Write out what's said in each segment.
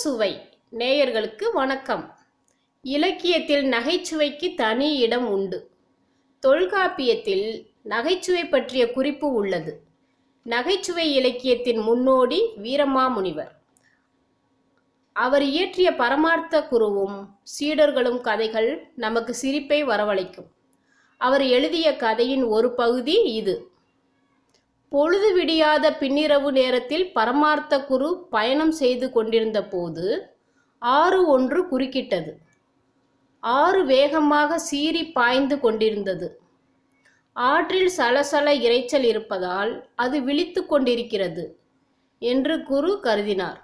சுவை. நேயர்களுக்கு வணக்கம். இலக்கியத்தில் நகைச்சுவைக்கு தனி இடம் உண்டு. தொல்காப்பியத்தில் நகைச்சுவை பற்றிய குறிப்பு உள்ளது. நகைச்சுவை இலக்கியத்தின் முன்னோடி வீரமாமுனிவர். அவர் இயற்றிய பரமார்த்த குருவும் சீடர்களும் கதைகள் நமக்கு சிரிப்பை வரவழைக்கும். அவர் எழுதிய கதையின் ஒரு பகுதி இது. பொழுது விடியாத பின்னிரவு நேரத்தில் பரமார்த்த குரு பயணம் செய்து கொண்டிருந்த போது ஆறு ஒன்று குறுக்கிட்டது. ஆறு வேகமாக சீறி பாய்ந்து கொண்டிருந்தது. ஆற்றில் சலசல இரைச்சல் இருப்பதால் அது விழித்து கொண்டிருக்கிறது என்று குரு கருதினார்.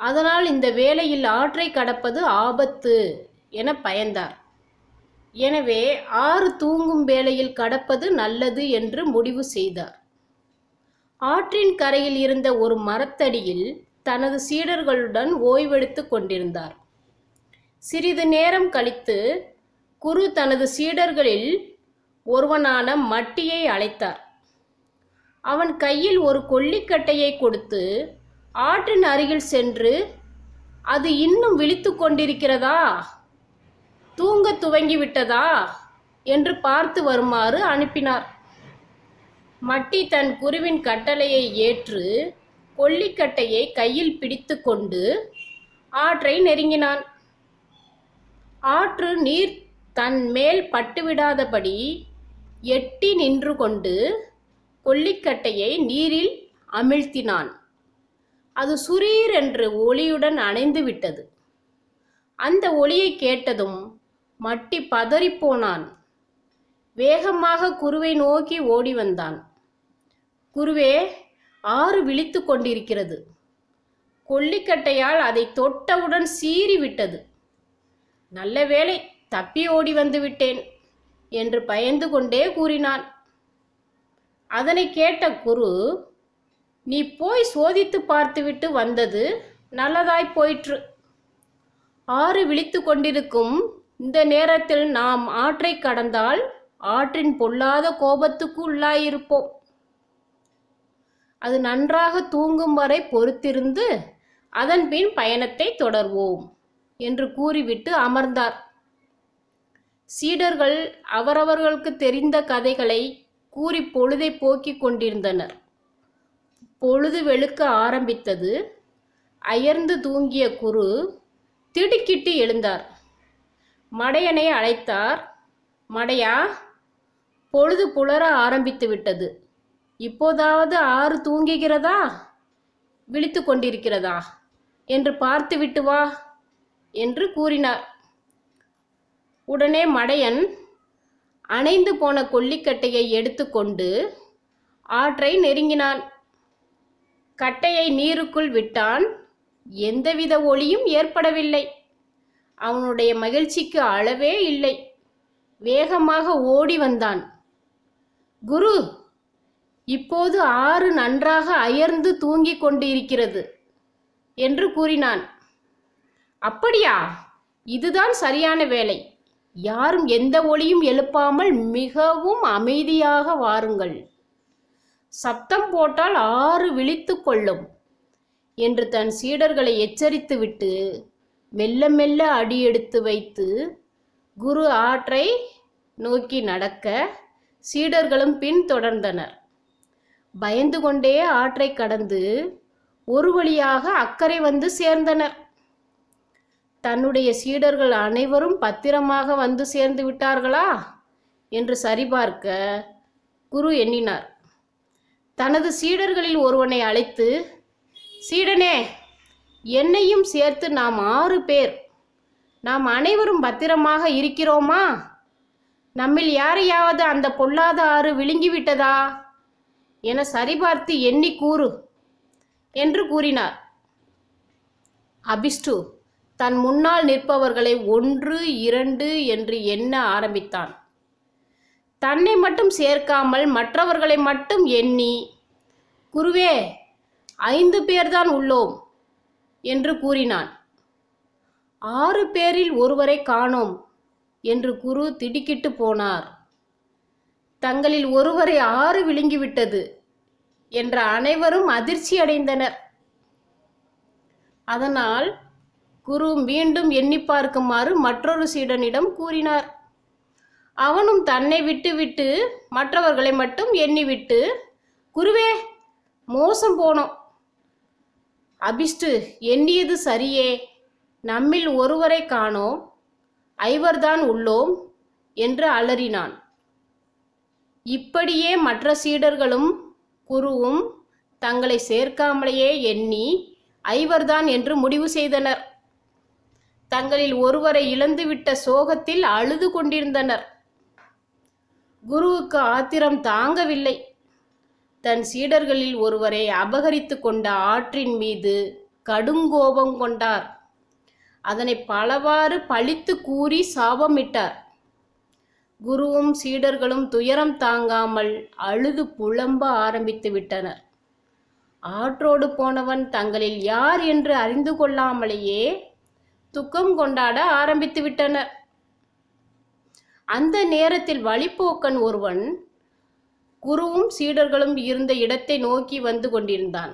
அதனால் இந்த வேளையில் ஆற்றை கடப்பது ஆபத்து என பயந்தார். எனவே ஆறு தூங்கும் வேளையில் கடப்பது நல்லது என்று முடிவு செய்தார். ஆற்றின் கரையில் இருந்த ஒரு மரத்தடியில் தனது சீடர்களுடன் ஓய்வெடுத்து கொண்டிருந்தார். சிறிது நேரம் கழித்து குரு தனது சீடர்களில் ஒருவனான மட்டியை அழைத்தார். அவன் கையில் ஒரு கொல்லிக்கட்டையை கொடுத்து ஆற்றின் அருகில் சென்று அது இன்னும் விழித்து கொண்டிருக்கிறதா? தூங்க துவங்கிவிட்டதா? என்று பார்த்து வருமாறு அனுப்பினார். மட்டி தன் குருவின் கட்டளையை ஏற்று கொல்லிக்கட்டையை கையில் பிடித்து கொண்டு ஆற்றை நெருங்கினான். ஆற்று நீர் தன் மேல் பட்டுவிடாதபடி எட்டி நின்று கொண்டு கொல்லிக்கட்டையை நீரில் அமிழ்த்தினான். அது சுரீர் என்று ஒளியுடன் அணைந்து விட்டது. அந்த ஒளியை கேட்டதும் மட்டி பதறிப்போனான் வேகமாக குருவை நோக்கி ஓடி வந்தான். குருவே ஆறு விழித்து கொண்டிருக்கிறது. கொல்லிக்கட்டையால் அதை தொட்டவுடன் சீறி விட்டது நல்ல வேளை தப்பி ஓடி வந்து விட்டேன் என்று பயந்து கொண்டே கூறினான் அதனை கேட்ட குரு நீ போய் சோதித்து பார்த்துவிட்டு வந்தது நல்லதாய் போயிற்று. ஆறு விழித்து கொண்டிருக்கும் இந்த நேரத்தில் நாம் ஆற்றை கடந்தால் ஆற்றின் பொல்லாத கோபத்துக்கு உள்ளாயிருப்போம். அது நன்றாக தூங்கும் வரை பொறுத்திருந்து அதன் பின் பயணத்தை தொடர்வோம் என்று கூறிவிட்டு அமர்ந்தார். சீடர்கள் அவரவர்களுக்கு தெரிந்த கதைகளை கூறி பொழுதை போக்கிக் கொண்டிருந்தனர். பொழுது வெளுக்க ஆரம்பித்தது. அயர்ந்து தூங்கிய குரு திடுக்கிட்டு எழுந்தார். மடையனை அழைத்தார். மடையா பொழுது புலர ஆரம்பித்து விட்டது இப்போதாவது ஆறு தூங்குகிறதா? விழித்து கொண்டிருக்கிறதா? என்று பார்த்துவிட்டு வா என்று கூறினார். உடனே மடையன் அணைந்து போன கொல்லிக்கட்டையை எடுத்துக்கொண்டு ஆற்றை நெருங்கினான். கட்டையை நீருக்குள் விட்டான். எந்தவித ஒளியும் ஏற்படவில்லை. அவனுடைய மகிழ்ச்சிக்கு அளவே இல்லை. வேகமாக ஓடி வந்தான். குரு இப்போது ஆறு நன்றாக அயர்ந்து தூங்கிக் கொண்டிருக்கிறது என்று கூறினான். அப்படியா? இதுதான் சரியான வேலை. யாரும் எந்த ஒளியும் எழுப்பாமல் மிகவும் அமைதியாக வாருங்கள். சப்தம் போட்டால் ஆறு விழித்து கொள்ளும் என்று தன் சீடர்களை எச்சரித்துவிட்டு மெல்ல மெல்ல அடியெடுத்து வைத்து குரு ஆற்றை நோக்கி நடக்க சீடர்களும் பின்தொடர்ந்தனர். பயந்து கொண்டே ஆற்றை கடந்து ஒரு வழியாக அக்கறை வந்து சேர்ந்தனர். தன்னுடைய சீடர்கள் அனைவரும் பத்திரமாக வந்து சேர்ந்து விட்டார்களா? என்று சரிபார்க்க குரு எண்ணினார். தனது சீடர்களில் ஒருவனை அழைத்து சீடனே என்னையும் சேர்த்து நாம் ஆறு பேர் நாம் அனைவரும் பத்திரமாக இருக்கிறோமா? நம்மில் யாரையாவது அந்த பொல்லாத ஆறு விழுங்கிவிட்டதா? என சரிபார்த்து எண்ணி கூறு என்று கூறினார். அபிஷ்டு தன் முன்னால் நிற்பவர்களை ஒன்று இரண்டு என்று எண்ண ஆரம்பித்தான். தன்னை மட்டும் சேர்க்காமல் மற்றவர்களை மட்டும் எண்ணி குருவே ஐந்து பேர்தான் உள்ளோம் என்று கூறினான். ஆறு பேரில் ஒருவரை காணோம் என்று குரு திடுக்கிட்டு போனார். தங்களில் ஒருவரை ஆறு விழுங்கிவிட்டது என்ற அனைவரும் அதிர்ச்சி அடைந்தனர். அதனால் குரு மீண்டும் எண்ணி பார்க்குமாறு மற்றொரு சீடனிடம் கூறினார். அவனும் தன்னை விட்டுவிட்டு மற்றவர்களை மட்டும் எண்ணிவிட்டு குருவே மோசம் போனோம். அபிஷ்டு எண்ணியது சரியே. நம்மில் ஒருவரை காணோம். ஐவர்தான் உள்ளோம் என்று அலறினான். இப்படியே மற்ற சீடர்களும் குருவும் தங்களை சேர்க்காமலேயே எண்ணி ஐவர்தான் என்று முடிவு செய்தனர். தங்களில் ஒருவரை இழந்துவிட்ட சோகத்தில் அழுது கொண்டிருந்தனர். குருவுக்கு ஆத்திரம் தாங்கவில்லை. தன் சீடர்களில் ஒருவரை அபகரித்து கொண்ட ஆற்றின் மீது கடுங்கோபம் கொண்டார். அதனை பலவாறு பழித்து கூறி சாபமிட்டார். குருவும் சீடர்களும் துயரம் தாங்காமல் அழுது புலம்ப ஆரம்பித்து விட்டனர். ஆற்றோடு போனவன் தங்களில் யார் என்று அறிந்து கொள்ளாமலேயே துக்கம் கொண்டாட ஆரம்பித்து விட்டனர். அந்த நேரத்தில் வழிப்போக்கன் ஒருவன் குருவும் சீடர்களும் இருந்த இடத்தை நோக்கி வந்து கொண்டிருந்தான்.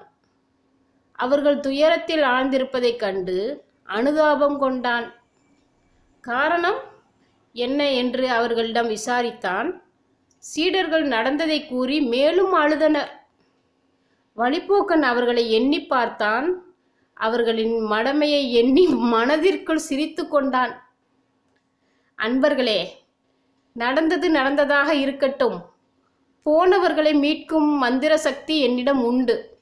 அவர்கள் துயரத்தில் ஆழ்ந்திருப்பதைக் கண்டு அனுதாபம் கொண்டான். காரணம் என்ன என்று அவர்களிடம் விசாரித்தான். சீடர்கள் நடந்ததை கூறி மேலும் அழுதனர். வழிப்போக்கன் அவர்களை எண்ணி பார்த்தான். அவர்களின் மடமையை எண்ணி மனதிற்குள் சிரித்து கொண்டான். அன்பர்களே நடந்தது நடந்ததாக இருக்கட்டும். போனவர்களை மீட்கும் மந்திர சக்தி என்னிடம் உண்டு.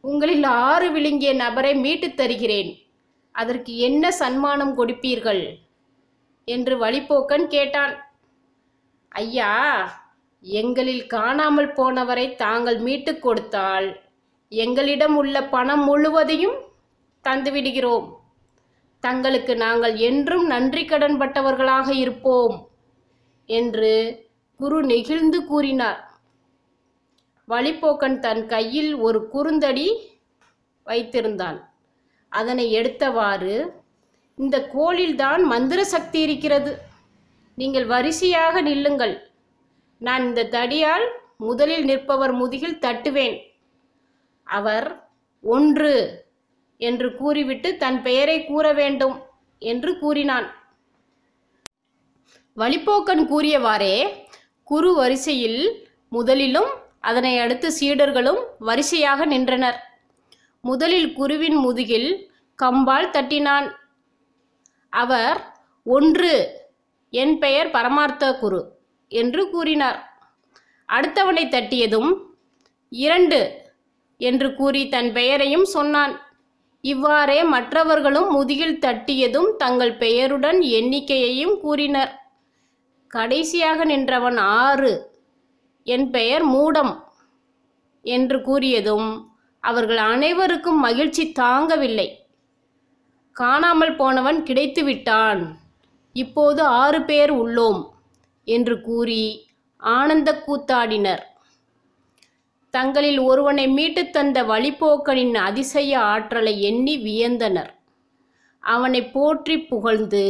உங்களில் ஆறு விழுங்கிய நபரை மீட்டுத் தருகிறேன். அதற்கு என்ன சன்மானம் கொடுப்பீர்கள்? என்று வழிப்போக்கன் கேட்டான். ஐயா எங்களில் காணாமல் போனவரை தாங்கள் மீட்டுக் கொடுத்தால் எங்களிடம் உள்ள பணம் முழுவதையும் தந்துவிடுகிறோம் தங்களுக்கு நாங்கள் என்றும் நன்றி கடன்பட்டவர்களாக இருப்போம் என்று குரு நெகிழ்ந்து கூறினார். வழிப்போக்கன் தன் கையில் ஒரு குறுந்தடி வைத்திருந்தான். அதனை எடுத்தவாறு இந்த கோளில்தான் மந்திர சக்தி இருக்கிறது. நீங்கள் வரிசையாக நில்லுங்கள். நான் இந்த தடியால் முதலில் நிற்பவர் முதுகில் தட்டுவேன். அவர் ஒன்று என்று கூறிவிட்டு தன் பெயரை கூற வேண்டும் என்று கூறினான். வழிப்போக்கன் கூறியவாறே குரு வரிசையில் முதலிலும் அதனை அடுத்து சீடர்களும் வரிசையாக நின்றனர். முதலில் குருவின் முதுகில் கம்பால் தட்டினான். அவர் ஒன்று என் பெயர் பரமார்த்த குரு என்று கூறினார். அடுத்தவனை தட்டியதும் இரண்டு என்று கூறி தன் பெயரையும் சொன்னான். இவ்வாறே மற்றவர்களும் முதுகில் தட்டியதும் தங்கள் பெயருடன் எண்ணிக்கையையும் கூறினர். கடைசியாக நின்றவன் ஆறு என் பெயர் மூடம் என்று கூறியதும் அவர்கள் அனைவருக்கும் மகிழ்ச்சி தாங்கவில்லை. காணாமல் போனவன் கிடைத்து விட்டான் இப்போது ஆறு பேர் உள்ளோம் என்று கூறி ஆனந்த கூத்தாடினர். தங்களில் ஒருவனை மீட்டுத் தந்த வழிப்போக்கனின் அதிசய ஆற்றலை எண்ணி வியந்தனர். அவனை போற்றி புகழ்ந்து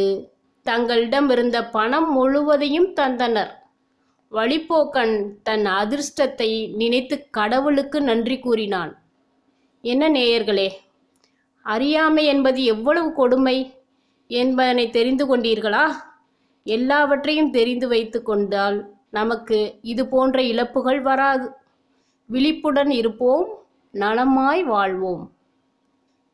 தங்களிடம் இருந்த பணம் முழுவதையும் தந்தனர். வழிப்போக்கன் தன் அதிர்ஷ்டத்தை நினைத்து கடவுளுக்கு நன்றி கூறினான். என்ன நேயர்களே அறியாமை என்பது எவ்வளவு கொடுமை என்பதனை தெரிந்து கொண்டீர்களா? எல்லாவற்றையும் தெரிந்து வைத்து கொண்டால் நமக்கு இது போன்ற இழப்புகள் வராது. விழிப்புடன் இருப்போம் நலமாய் வாழ்வோம்.